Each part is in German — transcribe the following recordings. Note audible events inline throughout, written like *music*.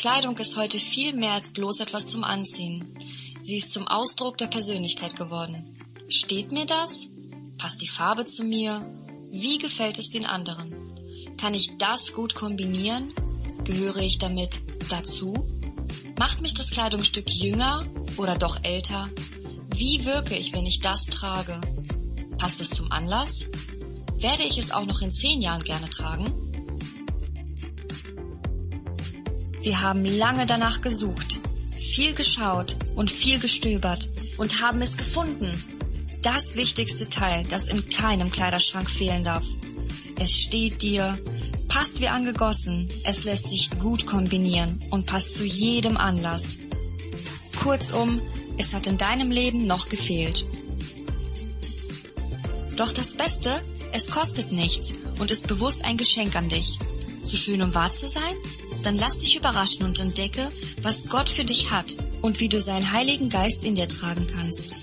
Kleidung ist heute viel mehr als bloß etwas zum Anziehen. Sie ist zum Ausdruck der Persönlichkeit geworden. Steht mir das? Passt die Farbe zu mir? Wie gefällt es den anderen? Kann ich das gut kombinieren? Gehöre ich damit dazu? Macht mich das Kleidungsstück jünger oder doch älter? Wie wirke ich, wenn ich das trage? Passt es zum Anlass? Werde ich es auch noch in zehn Jahren gerne tragen? Wir haben lange danach gesucht, viel geschaut und viel gestöbert und haben es gefunden. Das wichtigste Teil, das in keinem Kleiderschrank fehlen darf. Es steht dir, passt wie angegossen, es lässt sich gut kombinieren und passt zu jedem Anlass. Kurzum, es hat in deinem Leben noch gefehlt. Doch das Beste, es kostet nichts und ist bewusst ein Geschenk an dich. Zu schön, um wahr zu sein? Dann lass dich überraschen und entdecke, was Gott für dich hat und wie du seinen Heiligen Geist in dir tragen kannst.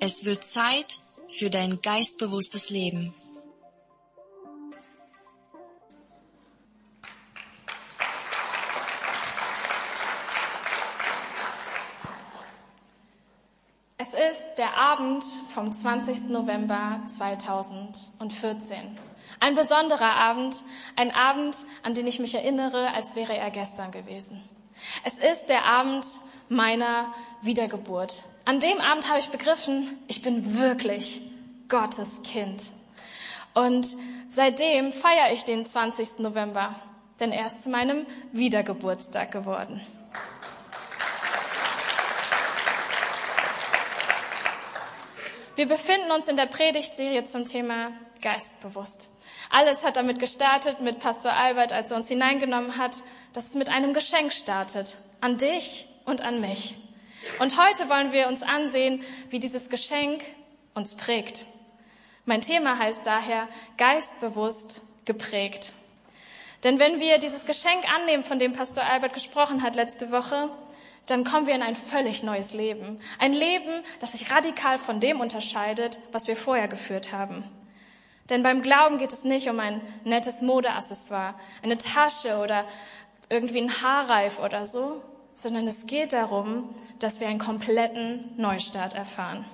Es wird Zeit für dein geistbewusstes Leben. Es ist der Abend vom 20. November 2014. Ein besonderer Abend, ein Abend, an den ich mich erinnere, als wäre er gestern gewesen. Es ist der Abend meiner Wiedergeburt. An dem Abend habe ich begriffen, ich bin wirklich Gottes Kind. Und seitdem feiere ich den 20. November, denn er ist zu meinem Wiedergeburtstag geworden. Wir befinden uns in der Predigtserie zum Thema Geistbewusst. Alles hat damit gestartet mit Pastor Albert, als er uns hineingenommen hat, dass es mit einem Geschenk startet. An dich und an mich. Und heute wollen wir uns ansehen, wie dieses Geschenk uns prägt. Mein Thema heißt daher geistbewusst geprägt. Denn wenn wir dieses Geschenk annehmen, von dem Pastor Albert gesprochen hat letzte Woche, dann kommen wir in ein völlig neues Leben. Ein Leben, das sich radikal von dem unterscheidet, was wir vorher geführt haben. Denn beim Glauben geht es nicht um ein nettes Modeaccessoire, eine Tasche oder irgendwie ein Haarreif oder so, sondern es geht darum, dass wir einen kompletten Neustart erfahren.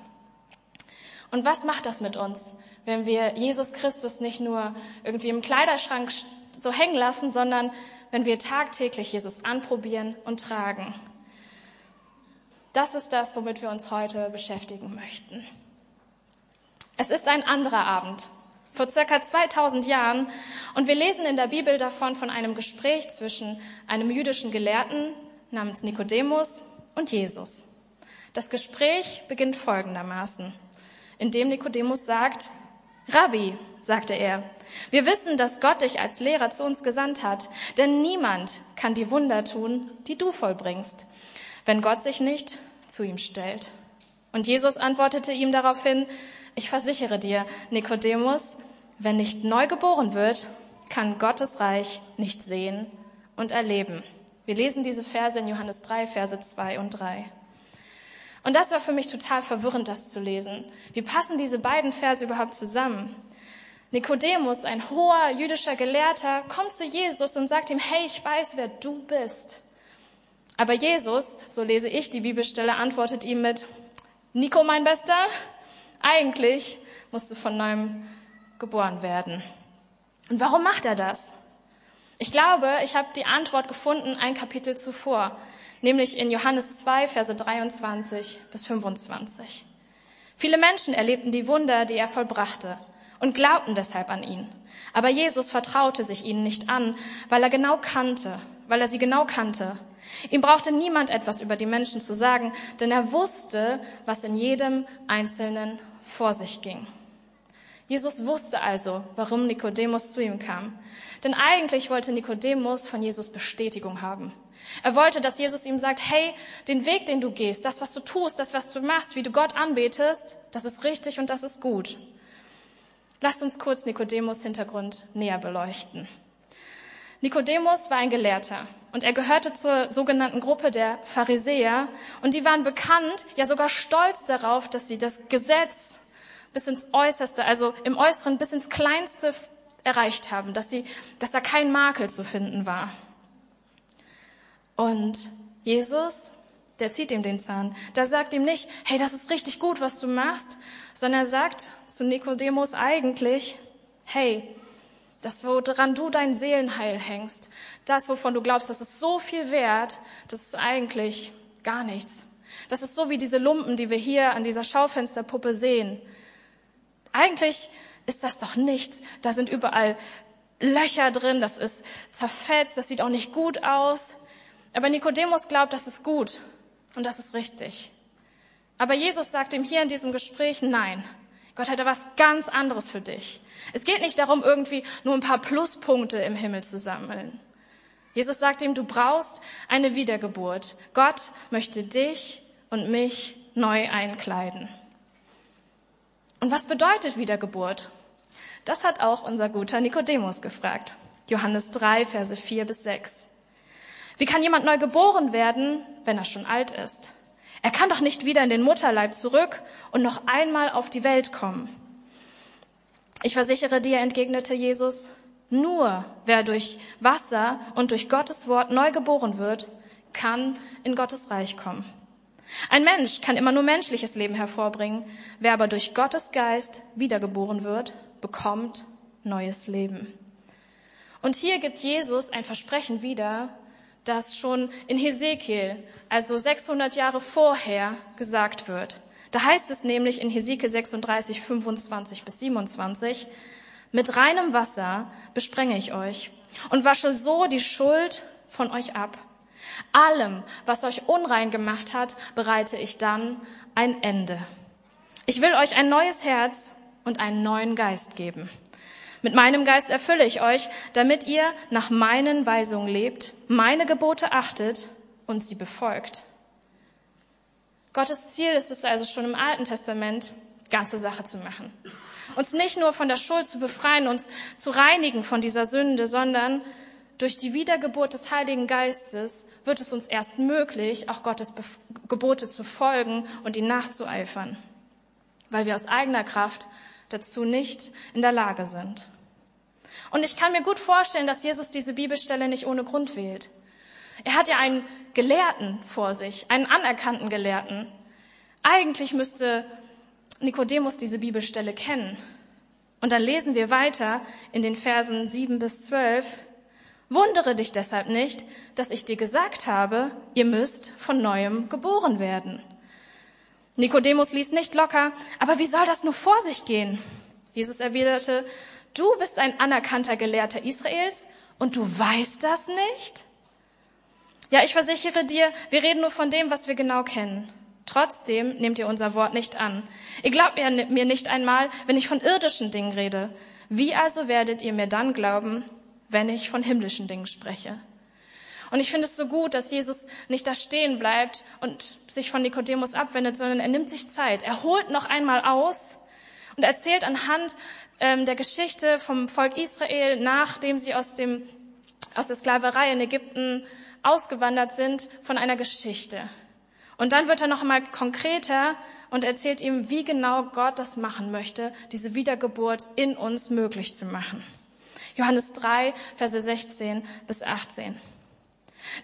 Und was macht das mit uns, wenn wir Jesus Christus nicht nur irgendwie im Kleiderschrank so hängen lassen, sondern wenn wir tagtäglich Jesus anprobieren und tragen? Das ist das, womit wir uns heute beschäftigen möchten. Es ist ein anderer Abend, vor circa 2000 Jahren, und wir lesen in der Bibel davon von einem Gespräch zwischen einem jüdischen Gelehrten namens Nikodemus und Jesus. Das Gespräch beginnt folgendermaßen, indem Nikodemus sagt, Rabbi, sagte er, wir wissen, dass Gott dich als Lehrer zu uns gesandt hat, denn niemand kann die Wunder tun, die du vollbringst wenn Gott sich nicht zu ihm stellt. Und Jesus antwortete ihm daraufhin, ich versichere dir, Nikodemus, wenn nicht neu geboren wird, kann Gottes Reich nicht sehen und erleben. Wir lesen diese Verse in Johannes 3, Verse 2 und 3. Und das war für mich total verwirrend, das zu lesen. Wie passen diese beiden Verse überhaupt zusammen? Nikodemus, ein hoher jüdischer Gelehrter, kommt zu Jesus und sagt ihm, hey, ich weiß, wer du bist. Aber Jesus, so lese ich die Bibelstelle, antwortet ihm mit, Nico, mein Bester, eigentlich musst du von neuem geboren werden. Und warum macht er das? Ich glaube, ich habe die Antwort gefunden ein Kapitel zuvor, nämlich in Johannes 2, Verse 23 bis 25. Viele Menschen erlebten die Wunder, die er vollbrachte und glaubten deshalb an ihn. Aber Jesus vertraute sich ihnen nicht an, weil er genau kannte, weil er sie genau kannte Ihm brauchte niemand etwas über die Menschen zu sagen, denn er wusste, was in jedem Einzelnen vor sich ging. Jesus wusste also, warum Nikodemus zu ihm kam. Denn eigentlich wollte Nikodemus von Jesus Bestätigung haben. Er wollte, dass Jesus ihm sagt, hey, den Weg, den du gehst, das, was du tust, das, was du machst, wie du Gott anbetest, das ist richtig und das ist gut. Lasst uns kurz Nikodemus Hintergrund näher beleuchten. Nikodemus war ein Gelehrter und er gehörte zur sogenannten Gruppe der Pharisäer und die waren bekannt, ja sogar stolz darauf, dass sie das Gesetz bis ins Äußerste, also im Äußeren bis ins Kleinste erreicht haben, dass, sie, dass da kein Makel zu finden war. Und Jesus, der zieht ihm den Zahn. Da sagt ihm nicht, hey, das ist richtig gut, was du machst, sondern er sagt zu Nikodemus eigentlich, hey, das, woran du dein Seelenheil hängst, das, wovon du glaubst, das ist so viel wert, das ist eigentlich gar nichts. Das ist so wie diese Lumpen, die wir hier an dieser Schaufensterpuppe sehen. Eigentlich ist das doch nichts. Da sind überall Löcher drin, das ist zerfetzt, das sieht auch nicht gut aus. Aber Nikodemus glaubt, das ist gut und das ist richtig. Aber Jesus sagt ihm hier in diesem Gespräch, nein, Gott hätte was ganz anderes für dich. Es geht nicht darum, irgendwie nur ein paar Pluspunkte im Himmel zu sammeln. Jesus sagt ihm, du brauchst eine Wiedergeburt. Gott möchte dich und mich neu einkleiden. Und was bedeutet Wiedergeburt? Das hat auch unser guter Nikodemus gefragt. Johannes 3, Verse 4 bis 6. Wie kann jemand neu geboren werden, wenn er schon alt ist? Er kann doch nicht wieder in den Mutterleib zurück und noch einmal auf die Welt kommen. Ich versichere dir, entgegnete Jesus, nur wer durch Wasser und durch Gottes Wort neu geboren wird, kann in Gottes Reich kommen. Ein Mensch kann immer nur menschliches Leben hervorbringen. Wer aber durch Gottes Geist wiedergeboren wird, bekommt neues Leben. Und hier gibt Jesus ein Versprechen wieder, das schon in Hesekiel, also 600 Jahre vorher, gesagt wird. Da heißt es nämlich in Hesekiel 36, 25 bis 27, mit reinem Wasser besprenge ich euch und wasche so die Schuld von euch ab. Allem, was euch unrein gemacht hat, bereite ich dann ein Ende. Ich will euch ein neues Herz und einen neuen Geist geben. Mit meinem Geist erfülle ich euch, damit ihr nach meinen Weisungen lebt, meine Gebote achtet und sie befolgt. Gottes Ziel ist es also schon im Alten Testament, ganze Sache zu machen. Uns nicht nur von der Schuld zu befreien, uns zu reinigen von dieser Sünde, sondern durch die Wiedergeburt des Heiligen Geistes wird es uns erst möglich, auch Gottes Gebote zu folgen und ihn nachzueifern, weil wir aus eigener Kraft dazu nicht in der Lage sind. Und ich kann mir gut vorstellen, dass Jesus diese Bibelstelle nicht ohne Grund wählt. Er hat ja einen Gelehrten vor sich, einen anerkannten Gelehrten. Eigentlich müsste Nikodemus diese Bibelstelle kennen. Und dann lesen wir weiter in den Versen 7 bis 12. Wundere dich deshalb nicht, dass ich dir gesagt habe, ihr müsst von neuem geboren werden. Nikodemus ließ nicht locker, aber wie soll das nur vor sich gehen? Jesus erwiderte, du bist ein anerkannter Gelehrter Israels und du weißt das nicht? Ja, ich versichere dir, wir reden nur von dem, was wir genau kennen. Trotzdem nehmt ihr unser Wort nicht an. Ihr glaubt mir nicht einmal, wenn ich von irdischen Dingen rede. Wie also werdet ihr mir dann glauben, wenn ich von himmlischen Dingen spreche? Und ich finde es so gut, dass Jesus nicht da stehen bleibt und sich von Nikodemus abwendet, sondern er nimmt sich Zeit. Er holt noch einmal aus und erzählt anhand ähm, der Geschichte vom Volk Israel, nachdem sie aus, dem, aus der Sklaverei in Ägypten ausgewandert sind, von einer Geschichte. Und dann wird er noch einmal konkreter und erzählt ihm, wie genau Gott das machen möchte, diese Wiedergeburt in uns möglich zu machen. Johannes 3, Verse 16 bis 18.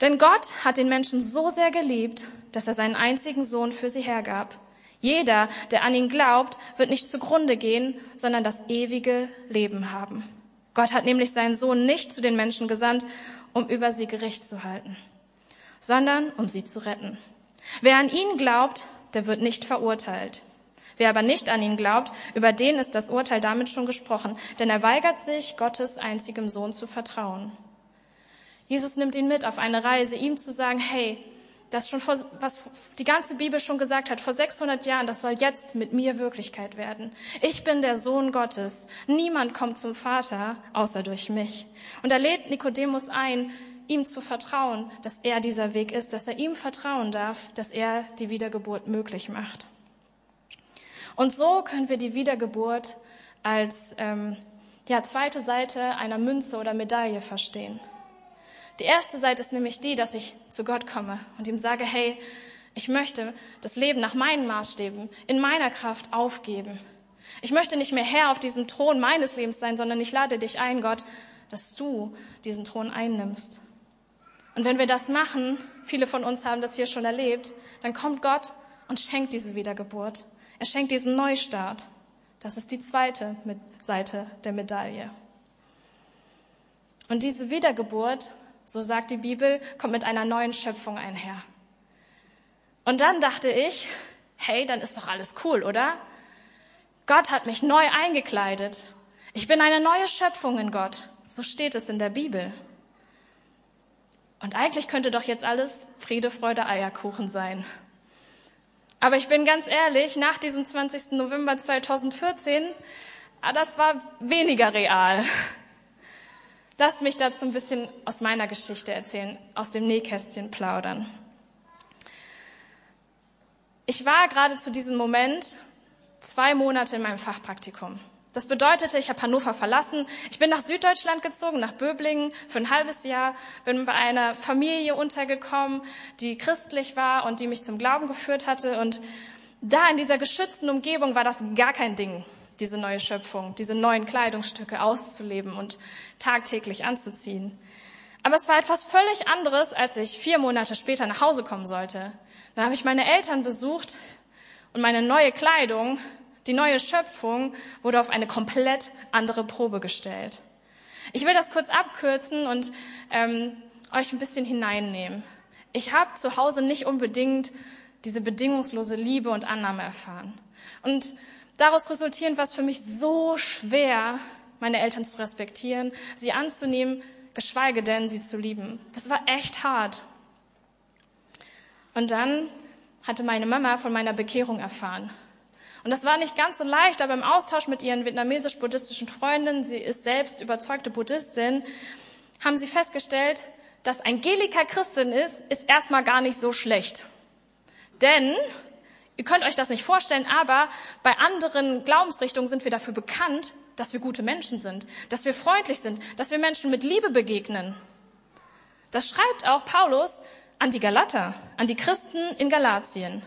Denn Gott hat den Menschen so sehr geliebt, dass er seinen einzigen Sohn für sie hergab. Jeder, der an ihn glaubt, wird nicht zugrunde gehen, sondern das ewige Leben haben. Gott hat nämlich seinen Sohn nicht zu den Menschen gesandt, um über sie Gericht zu halten, sondern um sie zu retten. Wer an ihn glaubt, der wird nicht verurteilt. Wer aber nicht an ihn glaubt, über den ist das Urteil damit schon gesprochen, denn er weigert sich, Gottes einzigem Sohn zu vertrauen. Jesus nimmt ihn mit auf eine Reise, ihm zu sagen, hey, das schon vor, was die ganze Bibel schon gesagt hat, vor 600 Jahren, das soll jetzt mit mir Wirklichkeit werden. Ich bin der Sohn Gottes. Niemand kommt zum Vater, außer durch mich. Und er lädt Nikodemus ein, ihm zu vertrauen, dass er dieser Weg ist, dass er ihm vertrauen darf, dass er die Wiedergeburt möglich macht. Und so können wir die Wiedergeburt als ähm, ja, zweite Seite einer Münze oder Medaille verstehen. Die erste Seite ist nämlich die, dass ich zu Gott komme und ihm sage, hey, ich möchte das Leben nach meinen Maßstäben, in meiner Kraft aufgeben. Ich möchte nicht mehr Herr auf diesem Thron meines Lebens sein, sondern ich lade dich ein, Gott, dass du diesen Thron einnimmst. Und wenn wir das machen, viele von uns haben das hier schon erlebt, dann kommt Gott und schenkt diese Wiedergeburt. Er schenkt diesen Neustart. Das ist die zweite Seite der Medaille. Und diese Wiedergeburt, so sagt die Bibel, kommt mit einer neuen Schöpfung einher. Und dann dachte ich, hey, dann ist doch alles cool, oder? Gott hat mich neu eingekleidet. Ich bin eine neue Schöpfung in Gott. So steht es in der Bibel. Und eigentlich könnte doch jetzt alles Friede, Freude, Eierkuchen sein. Aber ich bin ganz ehrlich, nach diesem 20. November 2014, ah, das war weniger real. Lass mich dazu ein bisschen aus meiner Geschichte erzählen, aus dem Nähkästchen plaudern. Ich war gerade zu diesem Moment zwei Monate in meinem Fachpraktikum. Das bedeutete, ich habe Hannover verlassen. Ich bin nach Süddeutschland gezogen, nach Böblingen für ein halbes Jahr, bin bei einer Familie untergekommen, die christlich war und die mich zum Glauben geführt hatte. Und da in dieser geschützten Umgebung war das gar kein Ding, diese neue Schöpfung, diese neuen Kleidungsstücke auszuleben und tagtäglich anzuziehen. Aber es war etwas völlig anderes, als ich vier Monate später nach Hause kommen sollte. Dann habe ich meine Eltern besucht und meine neue Kleidung die neue Schöpfung wurde auf eine komplett andere Probe gestellt. Ich will das kurz abkürzen und ähm, euch ein bisschen hineinnehmen. Ich habe zu Hause nicht unbedingt diese bedingungslose Liebe und Annahme erfahren. Und daraus resultierend war es für mich so schwer, meine Eltern zu respektieren, sie anzunehmen, geschweige denn sie zu lieben. Das war echt hart. Und dann hatte meine Mama von meiner Bekehrung erfahren. Und das war nicht ganz so leicht, aber im Austausch mit ihren vietnamesisch-buddhistischen Freundinnen, sie ist selbst überzeugte Buddhistin, haben sie festgestellt, dass Angelika Christin ist, ist erstmal gar nicht so schlecht. Denn, ihr könnt euch das nicht vorstellen, aber bei anderen Glaubensrichtungen sind wir dafür bekannt, dass wir gute Menschen sind, dass wir freundlich sind, dass wir Menschen mit Liebe begegnen. Das schreibt auch Paulus an die Galater, an die Christen in Galatien.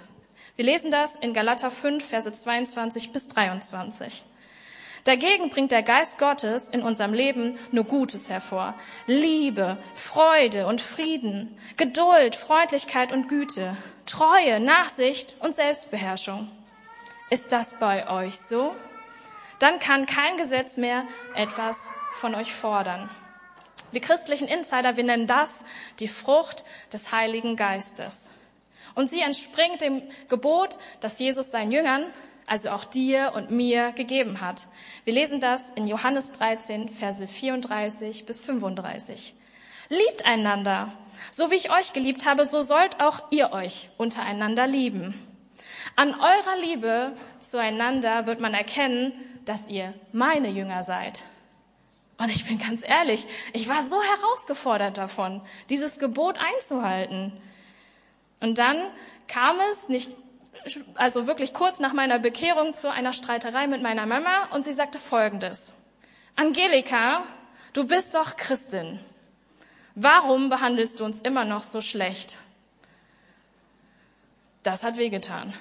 Wir lesen das in Galater 5, Verse 22 bis 23. Dagegen bringt der Geist Gottes in unserem Leben nur Gutes hervor. Liebe, Freude und Frieden, Geduld, Freundlichkeit und Güte, Treue, Nachsicht und Selbstbeherrschung. Ist das bei euch so? Dann kann kein Gesetz mehr etwas von euch fordern. Wir christlichen Insider, wir nennen das die Frucht des Heiligen Geistes. Und sie entspringt dem Gebot, das Jesus seinen Jüngern, also auch dir und mir, gegeben hat. Wir lesen das in Johannes 13, Verse 34 bis 35. Liebt einander. So wie ich euch geliebt habe, so sollt auch ihr euch untereinander lieben. An eurer Liebe zueinander wird man erkennen, dass ihr meine Jünger seid. Und ich bin ganz ehrlich, ich war so herausgefordert davon, dieses Gebot einzuhalten. Und dann kam es nicht, also wirklich kurz nach meiner Bekehrung zu einer Streiterei mit meiner Mama und sie sagte Folgendes. Angelika, du bist doch Christin. Warum behandelst du uns immer noch so schlecht? Das hat wehgetan.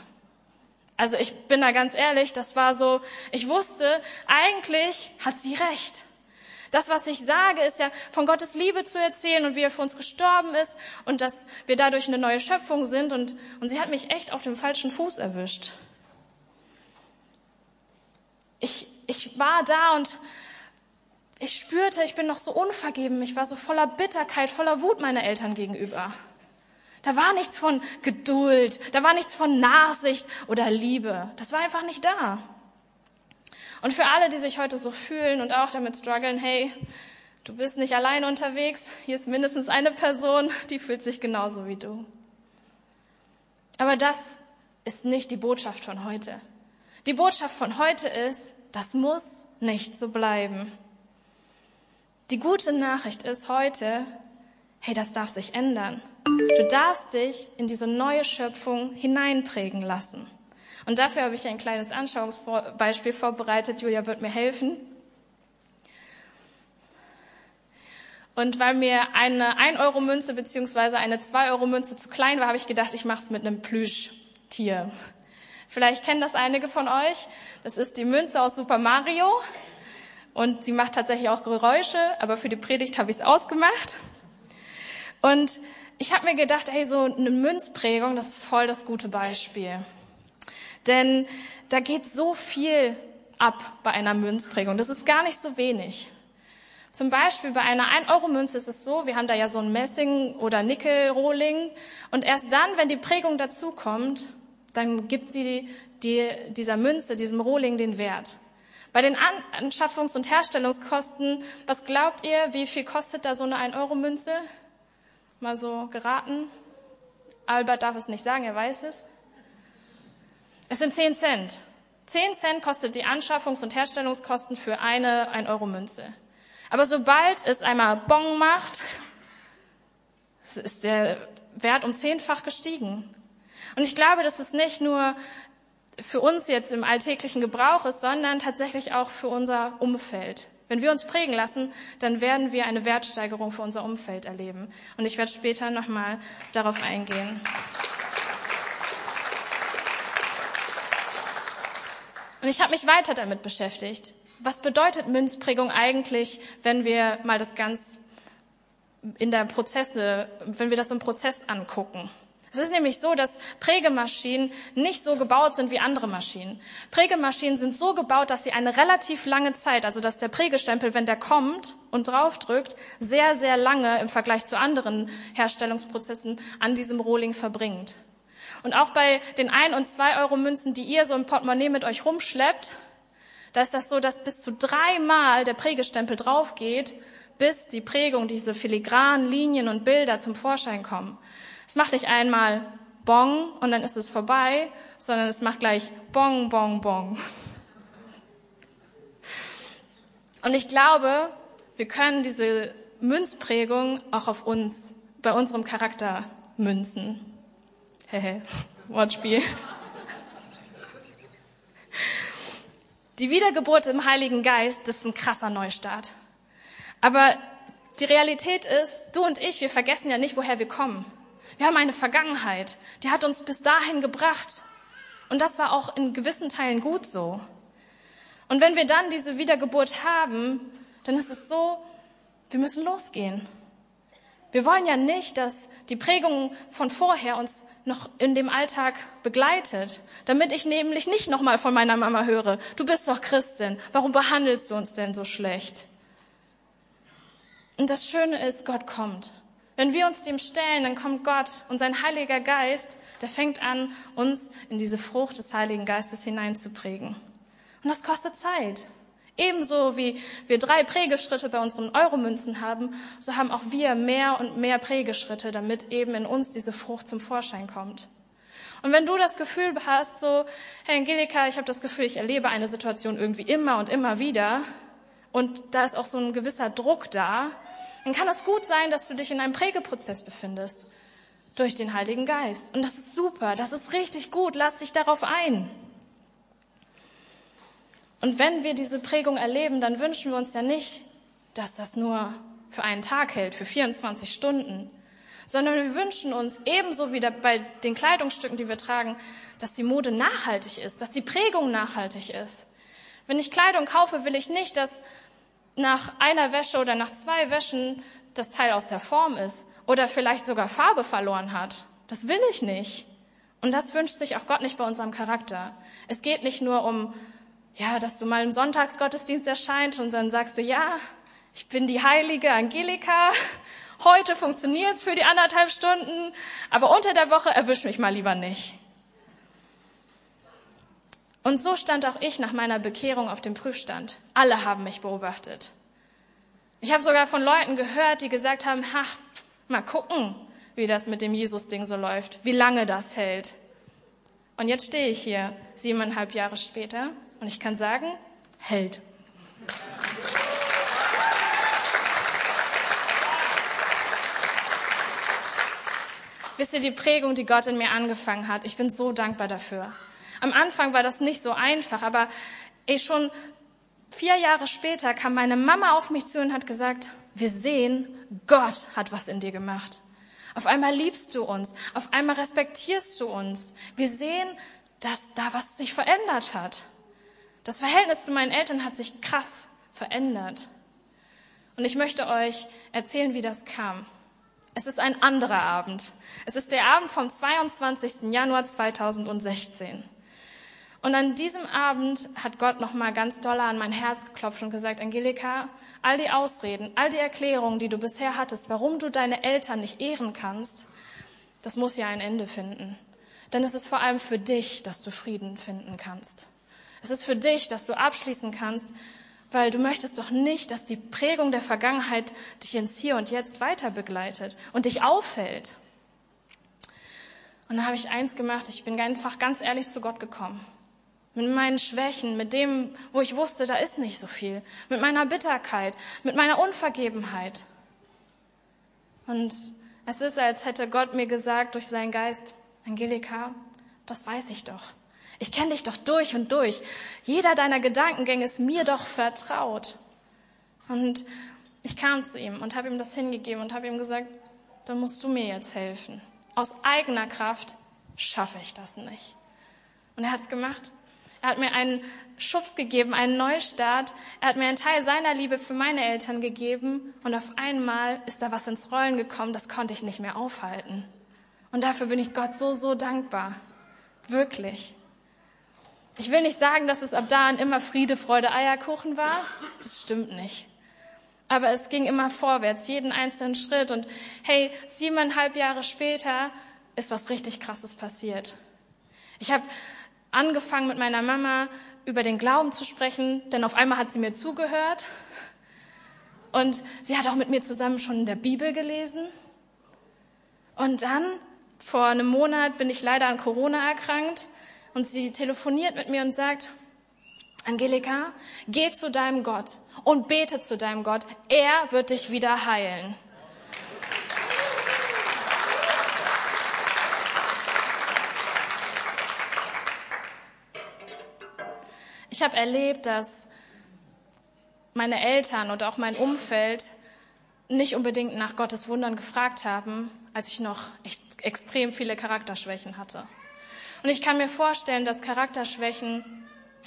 Also ich bin da ganz ehrlich, das war so, ich wusste, eigentlich hat sie recht. Das, was ich sage, ist ja von Gottes Liebe zu erzählen und wie er für uns gestorben ist und dass wir dadurch eine neue Schöpfung sind. Und, und sie hat mich echt auf dem falschen Fuß erwischt. Ich, ich war da und ich spürte, ich bin noch so unvergeben. Ich war so voller Bitterkeit, voller Wut meiner Eltern gegenüber. Da war nichts von Geduld, da war nichts von Nachsicht oder Liebe. Das war einfach nicht da. Und für alle, die sich heute so fühlen und auch damit strugglen, hey, du bist nicht allein unterwegs, hier ist mindestens eine Person, die fühlt sich genauso wie du. Aber das ist nicht die Botschaft von heute. Die Botschaft von heute ist, das muss nicht so bleiben. Die gute Nachricht ist heute, hey, das darf sich ändern. Du darfst dich in diese neue Schöpfung hineinprägen lassen. Und dafür habe ich ein kleines Anschauungsbeispiel vorbereitet. Julia wird mir helfen. Und weil mir eine 1-Euro-Münze beziehungsweise eine 2-Euro-Münze zu klein war, habe ich gedacht, ich mache es mit einem Plüschtier. Vielleicht kennen das einige von euch. Das ist die Münze aus Super Mario. Und sie macht tatsächlich auch Geräusche, aber für die Predigt habe ich es ausgemacht. Und ich habe mir gedacht, hey, so eine Münzprägung, das ist voll das gute Beispiel. Denn da geht so viel ab bei einer Münzprägung. Das ist gar nicht so wenig. Zum Beispiel bei einer 1-Euro-Münze ist es so, wir haben da ja so ein Messing- oder Nickel-Rohling und erst dann, wenn die Prägung dazukommt, dann gibt sie die, dieser Münze, diesem Rohling den Wert. Bei den Anschaffungs- und Herstellungskosten, was glaubt ihr, wie viel kostet da so eine 1-Euro-Münze? Mal so geraten. Albert darf es nicht sagen, er weiß es. Es sind 10 Cent. 10 Cent kostet die Anschaffungs- und Herstellungskosten für eine 1-Euro-Münze. Aber sobald es einmal Bong macht, ist der Wert um zehnfach gestiegen. Und ich glaube, dass es nicht nur für uns jetzt im alltäglichen Gebrauch ist, sondern tatsächlich auch für unser Umfeld. Wenn wir uns prägen lassen, dann werden wir eine Wertsteigerung für unser Umfeld erleben. Und ich werde später nochmal darauf eingehen. Und ich habe mich weiter damit beschäftigt. Was bedeutet Münzprägung eigentlich, wenn wir mal das ganz in der Prozesse, wenn wir das im Prozess angucken? Es ist nämlich so, dass Prägemaschinen nicht so gebaut sind wie andere Maschinen. Prägemaschinen sind so gebaut, dass sie eine relativ lange Zeit, also dass der Prägestempel, wenn der kommt und draufdrückt, sehr, sehr lange im Vergleich zu anderen Herstellungsprozessen an diesem Rohling verbringt. Und auch bei den 1 und 2 Euro Münzen, die ihr so im Portemonnaie mit euch rumschleppt, da ist das so, dass bis zu dreimal der Prägestempel draufgeht, bis die Prägung, diese filigranen Linien und Bilder zum Vorschein kommen. Es macht nicht einmal Bong und dann ist es vorbei, sondern es macht gleich Bong, Bong, Bong. Und ich glaube, wir können diese Münzprägung auch auf uns, bei unserem Charakter münzen. Hehe, Wortspiel. Die Wiedergeburt im Heiligen Geist, das ist ein krasser Neustart. Aber die Realität ist, du und ich, wir vergessen ja nicht, woher wir kommen. Wir haben eine Vergangenheit, die hat uns bis dahin gebracht. Und das war auch in gewissen Teilen gut so. Und wenn wir dann diese Wiedergeburt haben, dann ist es so, wir müssen losgehen. Wir wollen ja nicht, dass die Prägung von vorher uns noch in dem Alltag begleitet, damit ich nämlich nicht nochmal von meiner Mama höre, du bist doch Christin, warum behandelst du uns denn so schlecht? Und das Schöne ist, Gott kommt. Wenn wir uns dem stellen, dann kommt Gott und sein Heiliger Geist, der fängt an, uns in diese Frucht des Heiligen Geistes hineinzuprägen. Und das kostet Zeit. Ebenso wie wir drei Prägeschritte bei unseren Euromünzen haben, so haben auch wir mehr und mehr Prägeschritte, damit eben in uns diese Frucht zum Vorschein kommt. Und wenn du das Gefühl hast, so, hey Angelika, ich habe das Gefühl, ich erlebe eine Situation irgendwie immer und immer wieder und da ist auch so ein gewisser Druck da, dann kann es gut sein, dass du dich in einem Prägeprozess befindest durch den Heiligen Geist. Und das ist super, das ist richtig gut, lass dich darauf ein. Und wenn wir diese Prägung erleben, dann wünschen wir uns ja nicht, dass das nur für einen Tag hält, für 24 Stunden, sondern wir wünschen uns ebenso wie bei den Kleidungsstücken, die wir tragen, dass die Mode nachhaltig ist, dass die Prägung nachhaltig ist. Wenn ich Kleidung kaufe, will ich nicht, dass nach einer Wäsche oder nach zwei Wäschen das Teil aus der Form ist oder vielleicht sogar Farbe verloren hat. Das will ich nicht. Und das wünscht sich auch Gott nicht bei unserem Charakter. Es geht nicht nur um ja, dass du mal im Sonntagsgottesdienst erscheint und dann sagst du, ja, ich bin die heilige Angelika, heute funktioniert's für die anderthalb Stunden, aber unter der Woche erwisch mich mal lieber nicht. Und so stand auch ich nach meiner Bekehrung auf dem Prüfstand. Alle haben mich beobachtet. Ich habe sogar von Leuten gehört, die gesagt haben, ach, mal gucken, wie das mit dem Jesus-Ding so läuft, wie lange das hält. Und jetzt stehe ich hier, siebeneinhalb Jahre später, und ich kann sagen, hält. Wisst ihr, die Prägung, die Gott in mir angefangen hat, ich bin so dankbar dafür. Am Anfang war das nicht so einfach, aber ich schon vier Jahre später kam meine Mama auf mich zu und hat gesagt, wir sehen, Gott hat was in dir gemacht. Auf einmal liebst du uns, auf einmal respektierst du uns. Wir sehen, dass da was sich verändert hat. Das Verhältnis zu meinen Eltern hat sich krass verändert. Und ich möchte euch erzählen, wie das kam. Es ist ein anderer Abend. Es ist der Abend vom 22. Januar 2016. Und an diesem Abend hat Gott nochmal ganz doll an mein Herz geklopft und gesagt, Angelika, all die Ausreden, all die Erklärungen, die du bisher hattest, warum du deine Eltern nicht ehren kannst, das muss ja ein Ende finden. Denn es ist vor allem für dich, dass du Frieden finden kannst. Es ist für dich, dass du abschließen kannst, weil du möchtest doch nicht, dass die Prägung der Vergangenheit dich ins Hier und Jetzt weiter begleitet und dich aufhält. Und dann habe ich eins gemacht, ich bin einfach ganz ehrlich zu Gott gekommen. Mit meinen Schwächen, mit dem, wo ich wusste, da ist nicht so viel. Mit meiner Bitterkeit, mit meiner Unvergebenheit. Und es ist, als hätte Gott mir gesagt durch seinen Geist, Angelika, das weiß ich doch. Ich kenne dich doch durch und durch. Jeder deiner Gedankengänge ist mir doch vertraut. Und ich kam zu ihm und habe ihm das hingegeben und habe ihm gesagt, dann musst du mir jetzt helfen. Aus eigener Kraft schaffe ich das nicht. Und er hat es gemacht. Er hat mir einen Schubs gegeben, einen Neustart. Er hat mir einen Teil seiner Liebe für meine Eltern gegeben. Und auf einmal ist da was ins Rollen gekommen, das konnte ich nicht mehr aufhalten. Und dafür bin ich Gott so, so dankbar. Wirklich. Ich will nicht sagen, dass es ab da an immer Friede, Freude, Eierkuchen war. Das stimmt nicht. Aber es ging immer vorwärts, jeden einzelnen Schritt. Und hey, siebeneinhalb Jahre später ist was richtig Krasses passiert. Ich habe angefangen mit meiner Mama über den Glauben zu sprechen, denn auf einmal hat sie mir zugehört. Und sie hat auch mit mir zusammen schon in der Bibel gelesen. Und dann, vor einem Monat, bin ich leider an Corona erkrankt und sie telefoniert mit mir und sagt, Angelika, geh zu deinem Gott und bete zu deinem Gott. Er wird dich wieder heilen. Ich habe erlebt, dass meine Eltern und auch mein Umfeld nicht unbedingt nach Gottes Wundern gefragt haben, als ich noch echt extrem viele Charakterschwächen hatte. Und ich kann mir vorstellen, dass Charakterschwächen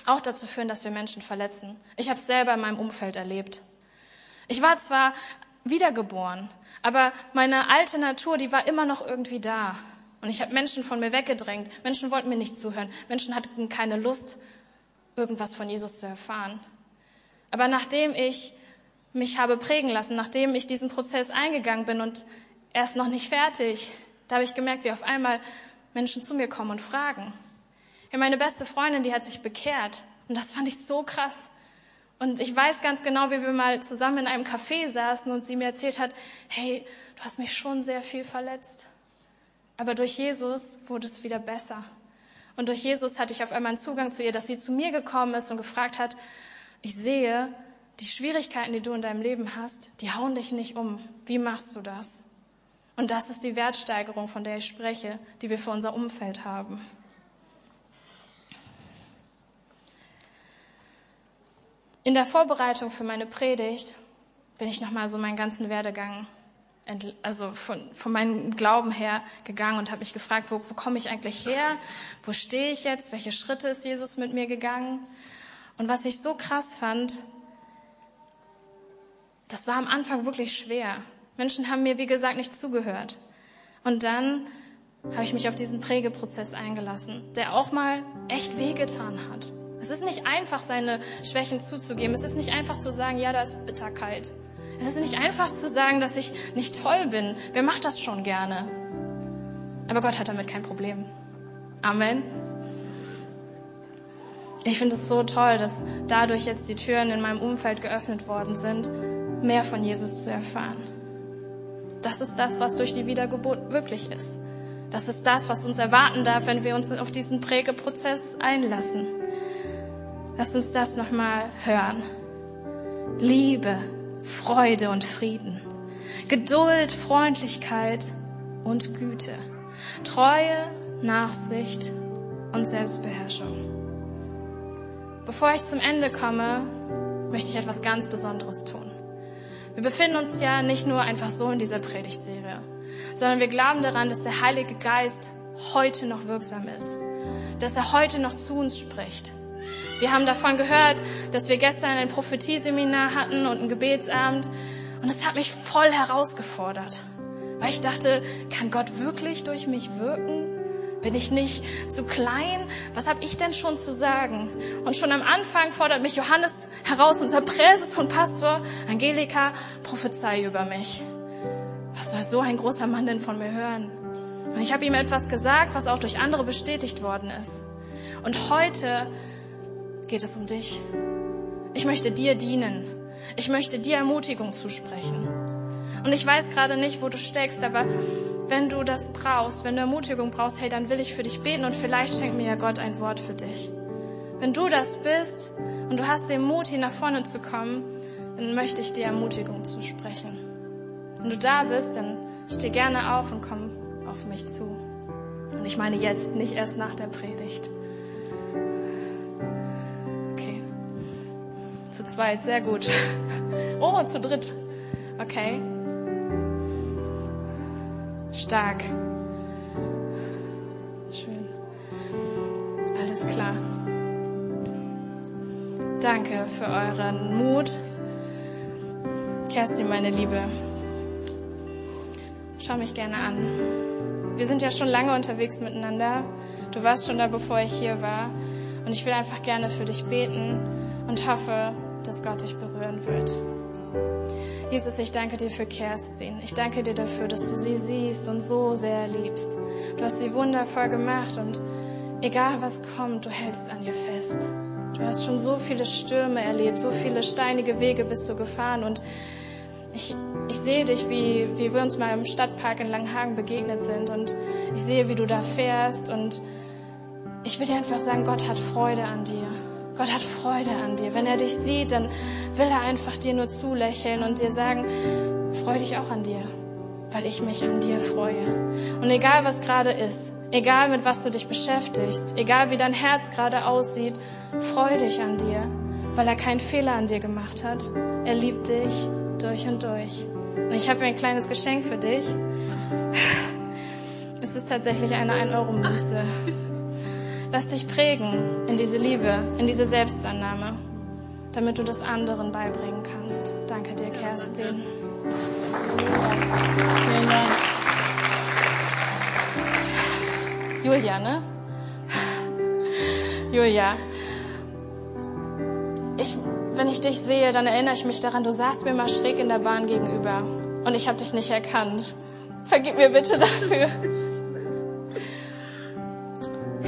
auch dazu führen, dass wir Menschen verletzen. Ich habe es selber in meinem Umfeld erlebt. Ich war zwar wiedergeboren, aber meine alte Natur, die war immer noch irgendwie da. Und ich habe Menschen von mir weggedrängt. Menschen wollten mir nicht zuhören. Menschen hatten keine Lust, irgendwas von Jesus zu erfahren. Aber nachdem ich mich habe prägen lassen, nachdem ich diesen Prozess eingegangen bin und er ist noch nicht fertig, da habe ich gemerkt, wie auf einmal Menschen zu mir kommen und fragen. Ja, meine beste Freundin, die hat sich bekehrt. Und das fand ich so krass. Und ich weiß ganz genau, wie wir mal zusammen in einem Café saßen und sie mir erzählt hat, hey, du hast mich schon sehr viel verletzt. Aber durch Jesus wurde es wieder besser. Und durch Jesus hatte ich auf einmal einen Zugang zu ihr, dass sie zu mir gekommen ist und gefragt hat, ich sehe, die Schwierigkeiten, die du in deinem Leben hast, die hauen dich nicht um. Wie machst du das? Und das ist die Wertsteigerung, von der ich spreche, die wir für unser Umfeld haben. In der Vorbereitung für meine Predigt bin ich nochmal so meinen ganzen Werdegang, also von, von meinem Glauben her gegangen und habe mich gefragt, wo, wo komme ich eigentlich her? Wo stehe ich jetzt? Welche Schritte ist Jesus mit mir gegangen? Und was ich so krass fand, das war am Anfang wirklich schwer. Menschen haben mir, wie gesagt, nicht zugehört. Und dann habe ich mich auf diesen Prägeprozess eingelassen, der auch mal echt wehgetan hat. Es ist nicht einfach, seine Schwächen zuzugeben. Es ist nicht einfach zu sagen, ja, da ist Bitterkeit. Es ist nicht einfach zu sagen, dass ich nicht toll bin. Wer macht das schon gerne? Aber Gott hat damit kein Problem. Amen. Ich finde es so toll, dass dadurch jetzt die Türen in meinem Umfeld geöffnet worden sind, mehr von Jesus zu erfahren. Das ist das, was durch die Wiedergeburt wirklich ist. Das ist das, was uns erwarten darf, wenn wir uns auf diesen Prägeprozess einlassen. Lass uns das nochmal hören. Liebe, Freude und Frieden, Geduld, Freundlichkeit und Güte, Treue, Nachsicht und Selbstbeherrschung. Bevor ich zum Ende komme, möchte ich etwas ganz Besonderes tun. Wir befinden uns ja nicht nur einfach so in dieser Predigtserie, sondern wir glauben daran, dass der Heilige Geist heute noch wirksam ist. dass er heute noch zu uns spricht. Wir haben davon gehört, dass wir gestern ein Prophetieseminar hatten und einen Gebetsabend. Und es hat mich voll herausgefordert, weil ich dachte, kann Gott wirklich durch mich wirken? Bin ich nicht zu klein? Was habe ich denn schon zu sagen? Und schon am Anfang fordert mich Johannes heraus, unser Präses und Pastor, Angelika, prophezei über mich. Was soll so ein großer Mann denn von mir hören? Und ich habe ihm etwas gesagt, was auch durch andere bestätigt worden ist. Und heute geht es um dich. Ich möchte dir dienen. Ich möchte dir Ermutigung zusprechen. Und ich weiß gerade nicht, wo du steckst, aber wenn du das brauchst, wenn du Ermutigung brauchst, hey, dann will ich für dich beten und vielleicht schenkt mir ja Gott ein Wort für dich. Wenn du das bist und du hast den Mut, hier nach vorne zu kommen, dann möchte ich dir Ermutigung zusprechen. Wenn du da bist, dann steh gerne auf und komm auf mich zu. Und ich meine jetzt, nicht erst nach der Predigt. Okay. Zu zweit, sehr gut. *laughs* Oh, zu dritt. Okay. Stark. Schön. Alles klar. Danke für euren Mut. Kerstin, meine Liebe, schau mich gerne an. Wir sind ja schon lange unterwegs miteinander. Du warst schon da, bevor ich hier war. Und ich will einfach gerne für dich beten und hoffe, dass Gott dich berühren wird. Jesus, ich danke dir für Kerstin. Ich danke dir dafür, dass du sie siehst und so sehr liebst. Du hast sie wundervoll gemacht und egal was kommt, du hältst an ihr fest. Du hast schon so viele Stürme erlebt, so viele steinige Wege bist du gefahren und ich, ich sehe dich, wie, wie wir uns mal im Stadtpark in Langhagen begegnet sind und ich sehe, wie du da fährst und ich will dir einfach sagen, Gott hat Freude an dir. Gott hat Freude an dir. Wenn er dich sieht, dann will er einfach dir nur zulächeln und dir sagen, freu dich auch an dir, weil ich mich an dir freue. Und egal was gerade ist, egal mit was du dich beschäftigst, egal wie dein Herz gerade aussieht, freu dich an dir, weil er keinen Fehler an dir gemacht hat. Er liebt dich durch und durch. Und ich habe ein kleines Geschenk für dich. *laughs* Es ist tatsächlich eine 1-Euro-Münze. *laughs* Lass dich prägen in diese Liebe, in diese Selbstannahme, damit du das anderen beibringen kannst. Danke dir, Kerstin. Vielen Dank. Julia, ne? Julia. Ich, wenn ich dich sehe, dann erinnere ich mich daran, du saßt mir mal schräg in der Bahn gegenüber und ich habe dich nicht erkannt. Vergib mir bitte dafür.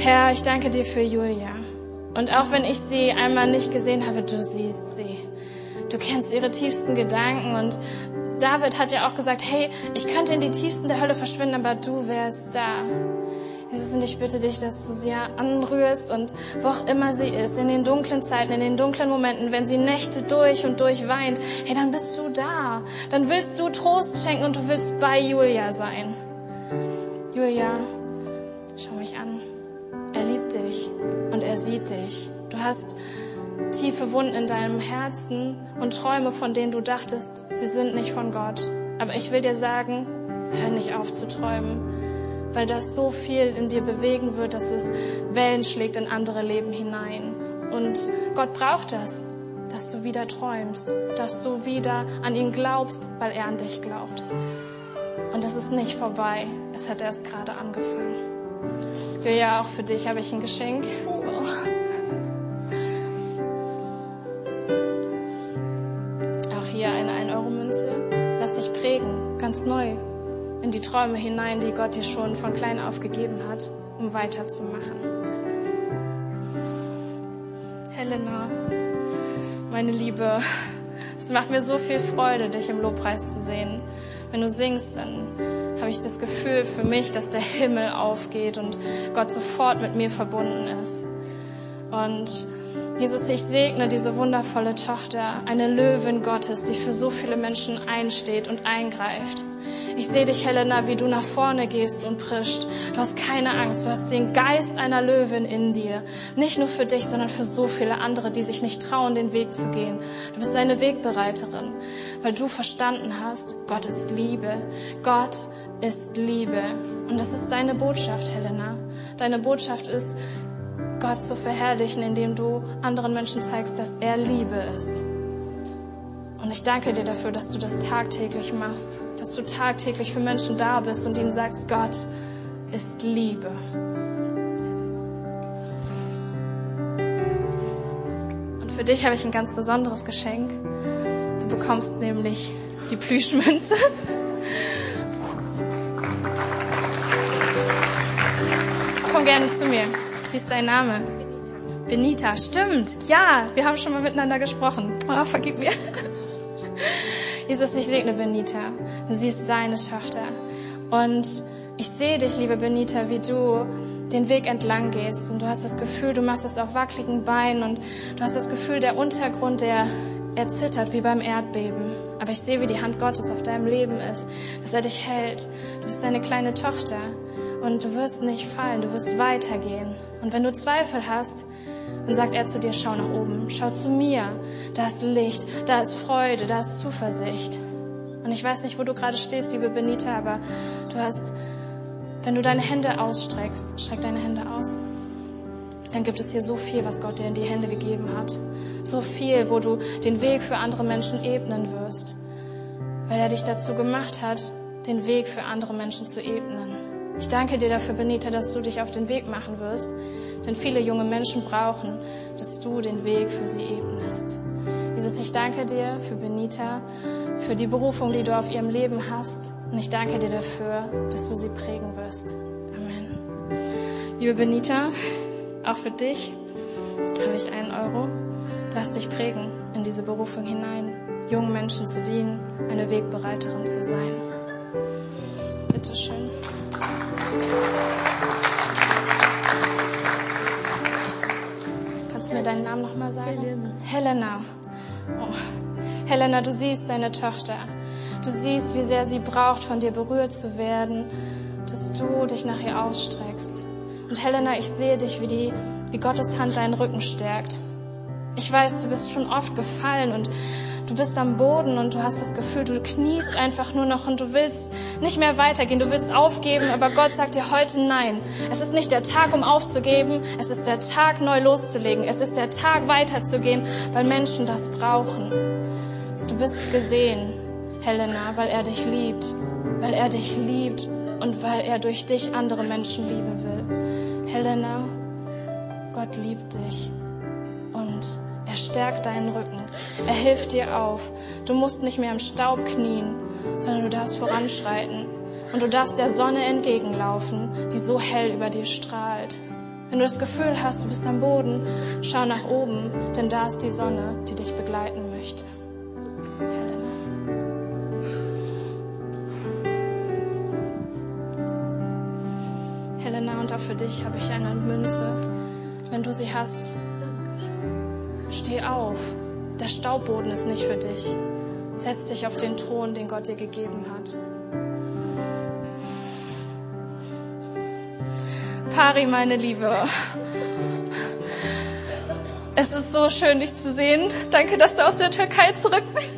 Herr, ich danke dir für Julia. Und auch wenn ich sie einmal nicht gesehen habe, du siehst sie. Du kennst ihre tiefsten Gedanken und David hat ja auch gesagt, hey, ich könnte in die tiefsten der Hölle verschwinden, aber du wärst da. Jesus, und ich bitte dich, dass du sie anrührst und wo auch immer sie ist, in den dunklen Zeiten, in den dunklen Momenten, wenn sie Nächte durch und durch weint, hey, dann bist du da. Dann willst du Trost schenken und du willst bei Julia sein. Julia, schau mich an. Er liebt dich und er sieht dich. Du hast tiefe Wunden in deinem Herzen und Träume, von denen du dachtest, sie sind nicht von Gott. Aber ich will dir sagen, hör nicht auf zu träumen, weil das so viel in dir bewegen wird, dass es Wellen schlägt in andere Leben hinein. Und Gott braucht das, dass du wieder träumst, dass du wieder an ihn glaubst, weil er an dich glaubt. Und es ist nicht vorbei, es hat erst gerade angefangen. Ja, auch für dich habe ich ein Geschenk. Oh. Auch hier eine 1-Euro-Münze. Lass dich prägen, ganz neu, in die Träume hinein, die Gott dir schon von klein auf gegeben hat, um weiterzumachen. Helena, meine Liebe, es macht mir so viel Freude, dich im Lobpreis zu sehen. Wenn du singst, dann habe ich das Gefühl für mich, dass der Himmel aufgeht und Gott sofort mit mir verbunden ist. Und Jesus, ich segne diese wundervolle Tochter, eine Löwin Gottes, die für so viele Menschen einsteht und eingreift. Ich sehe dich, Helena, wie du nach vorne gehst und prischt. Du hast keine Angst. Du hast den Geist einer Löwin in dir. Nicht nur für dich, sondern für so viele andere, die sich nicht trauen, den Weg zu gehen. Du bist eine Wegbereiterin, weil du verstanden hast, Gott ist Liebe. Gott ist Liebe. Und das ist deine Botschaft, Helena. Deine Botschaft ist, Gott zu verherrlichen, indem du anderen Menschen zeigst, dass er Liebe ist. Und ich danke dir dafür, dass du das tagtäglich machst, dass du tagtäglich für Menschen da bist und ihnen sagst, Gott ist Liebe. Und für dich habe ich ein ganz besonderes Geschenk. Du bekommst nämlich die Plüschmünze. *laughs* Gerne zu mir. Wie ist dein Name? Benita. Benita, stimmt. Ja, wir haben schon mal miteinander gesprochen. Oh, vergib mir. *laughs* Jesus, ich segne Benita. Sie ist deine Tochter. Und ich sehe dich, liebe Benita, wie du den Weg entlang gehst und du hast das Gefühl, du machst es auf wackeligen Beinen und du hast das Gefühl, der Untergrund, der erzittert wie beim Erdbeben. Aber ich sehe, wie die Hand Gottes auf deinem Leben ist, dass er dich hält. Du bist seine kleine Tochter und du wirst nicht fallen, du wirst weitergehen. Und wenn du Zweifel hast, dann sagt er zu dir, schau nach oben, schau zu mir. Da ist Licht, da ist Freude, da ist Zuversicht. Und ich weiß nicht, wo du gerade stehst, liebe Benita, aber du hast, wenn du deine Hände ausstreckst, streck deine Hände aus, dann gibt es hier so viel, was Gott dir in die Hände gegeben hat. So viel, wo du den Weg für andere Menschen ebnen wirst. Weil er dich dazu gemacht hat, den Weg für andere Menschen zu ebnen. Ich danke dir dafür, Benita, dass du dich auf den Weg machen wirst, denn viele junge Menschen brauchen, dass du den Weg für sie ebnest. Jesus, ich danke dir für Benita, für die Berufung, die du auf ihrem Leben hast. Und ich danke dir dafür, dass du sie prägen wirst. Amen. Liebe Benita, auch für dich habe ich einen Euro. Lass dich prägen in diese Berufung hinein, jungen Menschen zu dienen, eine Wegbereiterin zu sein. Bitteschön. Mir deinen Namen nochmal sagen? Helena. Helena. Oh. Helena, du siehst deine Tochter. Du siehst, wie sehr sie braucht, von dir berührt zu werden, dass du dich nach ihr ausstreckst. Und Helena, ich sehe dich, wie, die, wie Gottes Hand deinen Rücken stärkt. Ich weiß, du bist schon oft gefallen und Du bist am Boden und du hast das Gefühl, du kniest einfach nur noch und du willst nicht mehr weitergehen, du willst aufgeben, aber Gott sagt dir heute nein. Es ist nicht der Tag, um aufzugeben, es ist der Tag, neu loszulegen. Es ist der Tag, weiterzugehen, weil Menschen das brauchen. Du bist gesehen, Helena, weil er dich liebt, weil er dich liebt und weil er durch dich andere Menschen lieben will. Helena, Gott liebt dich und er stärkt deinen Rücken. Er hilft dir auf. Du musst nicht mehr im Staub knien, sondern du darfst voranschreiten. Und du darfst der Sonne entgegenlaufen, die so hell über dir strahlt. Wenn du das Gefühl hast, du bist am Boden, schau nach oben, denn da ist die Sonne, die dich begleiten möchte. Helena. Helena, und auch für dich habe ich eine Münze. Wenn du sie hast, Steh auf. Der Staubboden ist nicht für dich. Setz dich auf den Thron, den Gott dir gegeben hat. Pari, meine Liebe. Es ist so schön, dich zu sehen. Danke, dass du aus der Türkei zurück bist.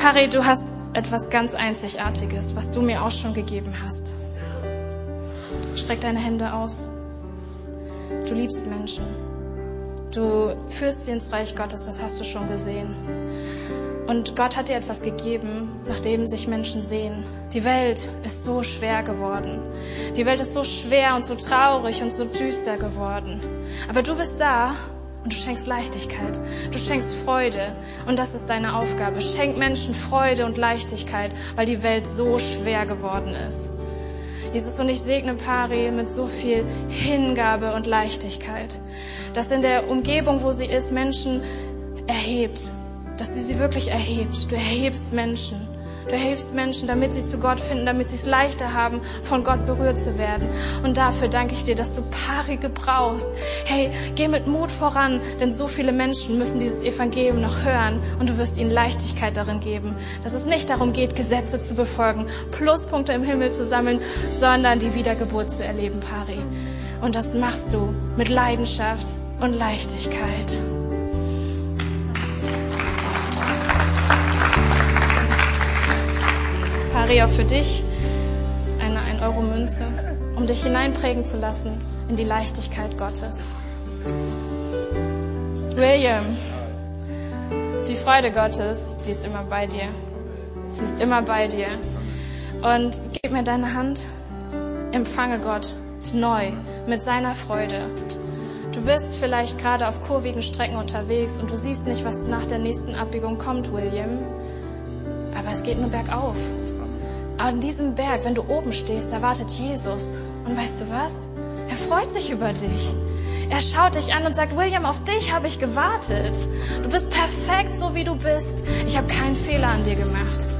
Pari, du hast etwas ganz Einzigartiges, was du mir auch schon gegeben hast. Streck deine Hände aus. Du liebst Menschen. Du führst sie ins Reich Gottes, das hast du schon gesehen. Und Gott hat dir etwas gegeben, nachdem sich Menschen sehen. Die Welt ist so schwer geworden. Die Welt ist so schwer und so traurig und so düster geworden. Aber du bist da und du schenkst Leichtigkeit. Du schenkst Freude. Und das ist deine Aufgabe. Schenk Menschen Freude und Leichtigkeit, weil die Welt so schwer geworden ist. Jesus, und ich segne Pari mit so viel Hingabe und Leichtigkeit, dass in der Umgebung, wo sie ist, Menschen erhebt, dass sie sie wirklich erhebt. Du erhebst Menschen. Du erhebst Menschen, damit sie zu Gott finden, damit sie es leichter haben, von Gott berührt zu werden. Und dafür danke ich dir, dass du Pari gebrauchst. Hey, geh mit Mut voran, denn so viele Menschen müssen dieses Evangelium noch hören und du wirst ihnen Leichtigkeit darin geben, dass es nicht darum geht, Gesetze zu befolgen, Pluspunkte im Himmel zu sammeln, sondern die Wiedergeburt zu erleben, Pari. Und das machst du mit Leidenschaft und Leichtigkeit. Maria, für dich eine 1-Euro-Münze, um dich hineinprägen zu lassen in die Leichtigkeit Gottes. William, die Freude Gottes, die ist immer bei dir. Sie ist immer bei dir. Und gib mir deine Hand, empfange Gott neu mit seiner Freude. Du bist vielleicht gerade auf kurvigen Strecken unterwegs und du siehst nicht, was nach der nächsten Abbiegung kommt, William. Aber es geht nur bergauf. An diesem Berg, wenn du oben stehst, da wartet Jesus. Und weißt du was? Er freut sich über dich. Er schaut dich an und sagt, William, auf dich habe ich gewartet. Du bist perfekt, so wie du bist. Ich habe keinen Fehler an dir gemacht.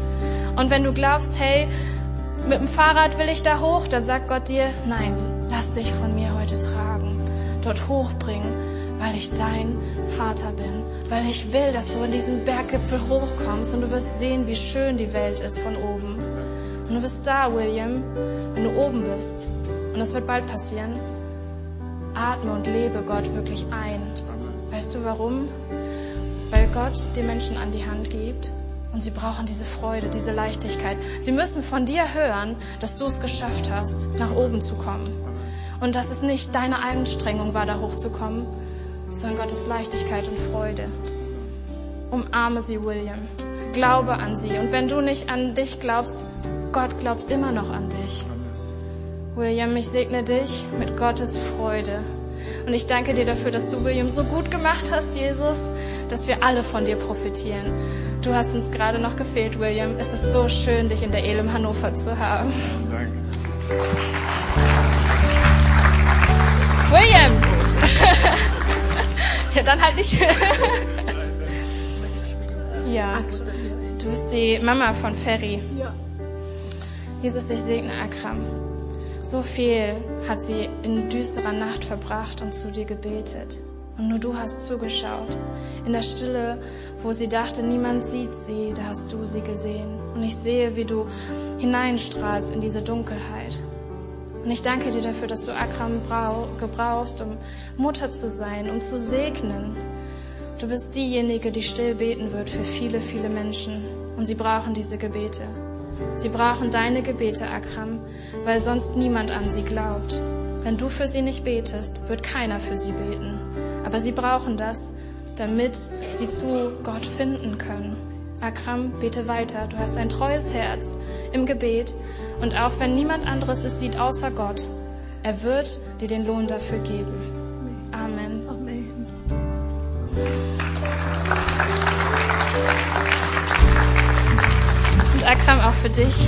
Und wenn du glaubst, hey, mit dem Fahrrad will ich da hoch, dann sagt Gott dir, nein, lass dich von mir heute tragen, dort hochbringen, weil ich dein Vater bin, weil ich will, dass du in diesen Berggipfel hochkommst und du wirst sehen, wie schön die Welt ist von oben. Und du bist da, William, wenn du oben bist. Und das wird bald passieren. Atme und lebe Gott wirklich ein. Weißt du warum? Weil Gott dir Menschen an die Hand gibt und sie brauchen diese Freude, diese Leichtigkeit. Sie müssen von dir hören, dass du es geschafft hast, nach oben zu kommen. Und dass es nicht deine Anstrengung war, da hochzukommen, sondern Gottes Leichtigkeit und Freude. Umarme sie, William. Glaube an sie. Und wenn du nicht an dich glaubst, Gott glaubt immer noch an dich. William, ich segne dich mit Gottes Freude. Und ich danke dir dafür, dass du William so gut gemacht hast, Jesus, dass wir alle von dir profitieren. Du hast uns gerade noch gefehlt, William. Es ist so schön, dich in der Elim Hannover zu haben. Danke. William! *laughs* ja, dann halt nicht. *laughs* ja, du bist die Mama von Ferry. Jesus, ich segne Akram. So viel hat sie in düsterer Nacht verbracht und zu dir gebetet. Und nur du hast zugeschaut. In der Stille, wo sie dachte, niemand sieht sie, da hast du sie gesehen. Und ich sehe, wie du hineinstrahlst in diese Dunkelheit. Und ich danke dir dafür, dass du Akram gebrauchst, um Mutter zu sein, um zu segnen. Du bist diejenige, die still beten wird für viele, viele Menschen. Und sie brauchen diese Gebete. Sie brauchen deine Gebete, Akram, weil sonst niemand an sie glaubt. Wenn du für sie nicht betest, wird keiner für sie beten. Aber sie brauchen das, damit sie zu Gott finden können. Akram, bete weiter. Du hast ein treues Herz im Gebet. Und auch wenn niemand anderes es sieht außer Gott, er wird dir den Lohn dafür geben. Amen. Amen. Akram, auch für dich,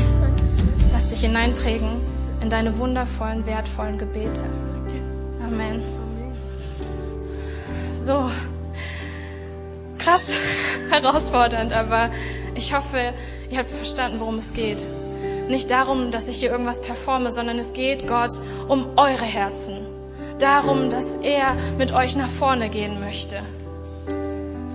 lass dich hineinprägen in deine wundervollen, wertvollen Gebete. Amen. So krass *laughs* herausfordernd, aber ich hoffe, ihr habt verstanden, worum es geht. Nicht darum, dass ich hier irgendwas performe, sondern es geht Gott um eure Herzen. Darum, dass er mit euch nach vorne gehen möchte.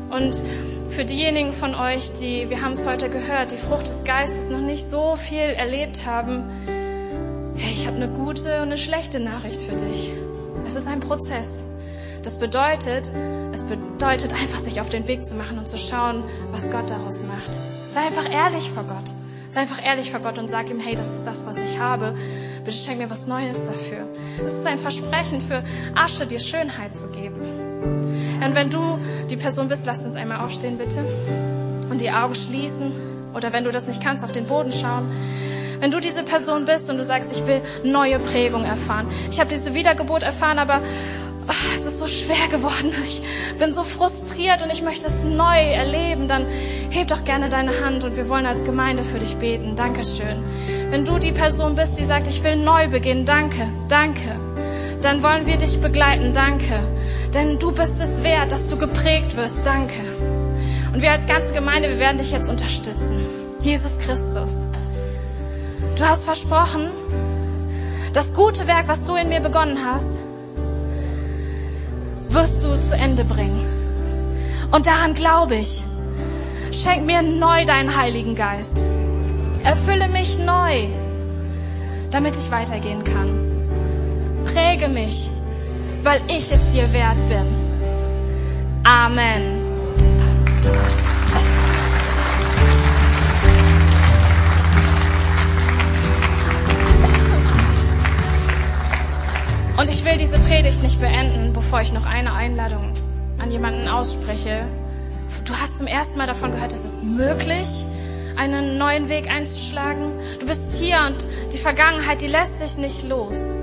Und für diejenigen von euch, die, wir haben es heute gehört, die Frucht des Geistes noch nicht so viel erlebt haben, hey, ich habe eine gute und eine schlechte Nachricht für dich. Es ist ein Prozess. Das bedeutet, es bedeutet einfach, sich auf den Weg zu machen und zu schauen, was Gott daraus macht. Sei einfach ehrlich vor Gott. Sei einfach ehrlich vor Gott und sag ihm, hey, das ist das, was ich habe. Bitte schenk mir was Neues dafür. Es ist ein Versprechen für Asche, dir Schönheit zu geben. Und wenn du die Person bist, lass uns einmal aufstehen, bitte. Und die Augen schließen. Oder wenn du das nicht kannst, auf den Boden schauen. Wenn du diese Person bist und du sagst, ich will neue Prägung erfahren. Ich habe diese Wiedergeburt erfahren, aber oh, es ist so schwer geworden. Ich bin so frustriert und ich möchte es neu erleben. Dann heb doch gerne deine Hand und wir wollen als Gemeinde für dich beten. Dankeschön. Wenn du die Person bist, die sagt, ich will neu beginnen, danke, danke dann wollen wir dich begleiten. Danke. Denn du bist es wert, dass du geprägt wirst. Danke. Und wir als ganze Gemeinde, wir werden dich jetzt unterstützen. Jesus Christus. Du hast versprochen, das gute Werk, was du in mir begonnen hast, wirst du zu Ende bringen. Und daran glaube ich. Schenk mir neu deinen Heiligen Geist. Erfülle mich neu, damit ich weitergehen kann. Präge mich, weil ich es dir wert bin. Amen. Und ich will diese Predigt nicht beenden, bevor ich noch eine Einladung an jemanden ausspreche. Du hast zum ersten Mal davon gehört, es ist möglich, einen neuen Weg einzuschlagen. Du bist hier und die Vergangenheit, die lässt dich nicht los.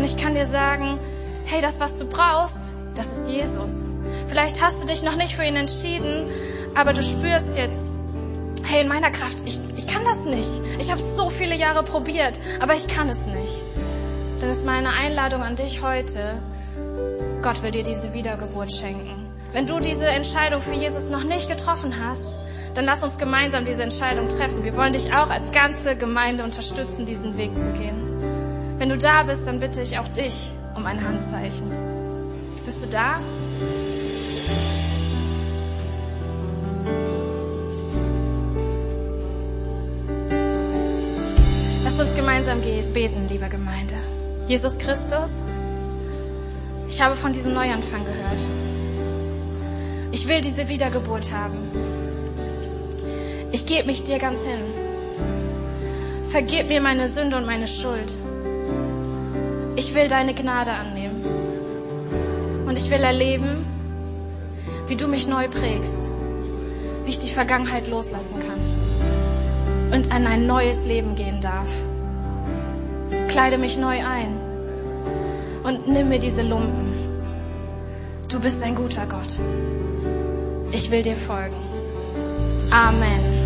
Und ich kann dir sagen, hey, das, was du brauchst, das ist Jesus. Vielleicht hast du dich noch nicht für ihn entschieden, aber du spürst jetzt, hey, in meiner Kraft, ich, ich kann das nicht. Ich habe so viele Jahre probiert, aber ich kann es nicht. Dann ist meine Einladung an dich heute, Gott will dir diese Wiedergeburt schenken. Wenn du diese Entscheidung für Jesus noch nicht getroffen hast, dann lass uns gemeinsam diese Entscheidung treffen. Wir wollen dich auch als ganze Gemeinde unterstützen, diesen Weg zu gehen. Wenn du da bist, dann bitte ich auch dich um ein Handzeichen. Bist du da? Lass uns gemeinsam beten, liebe Gemeinde. Jesus Christus, ich habe von diesem Neuanfang gehört. Ich will diese Wiedergeburt haben. Ich gebe mich dir ganz hin. Vergib mir meine Sünde und meine Schuld. Ich will deine Gnade annehmen. Und ich will erleben, wie du mich neu prägst, wie ich die Vergangenheit loslassen kann und an ein neues Leben gehen darf. Kleide mich neu ein und nimm mir diese Lumpen. Du bist ein guter Gott. Ich will dir folgen. Amen.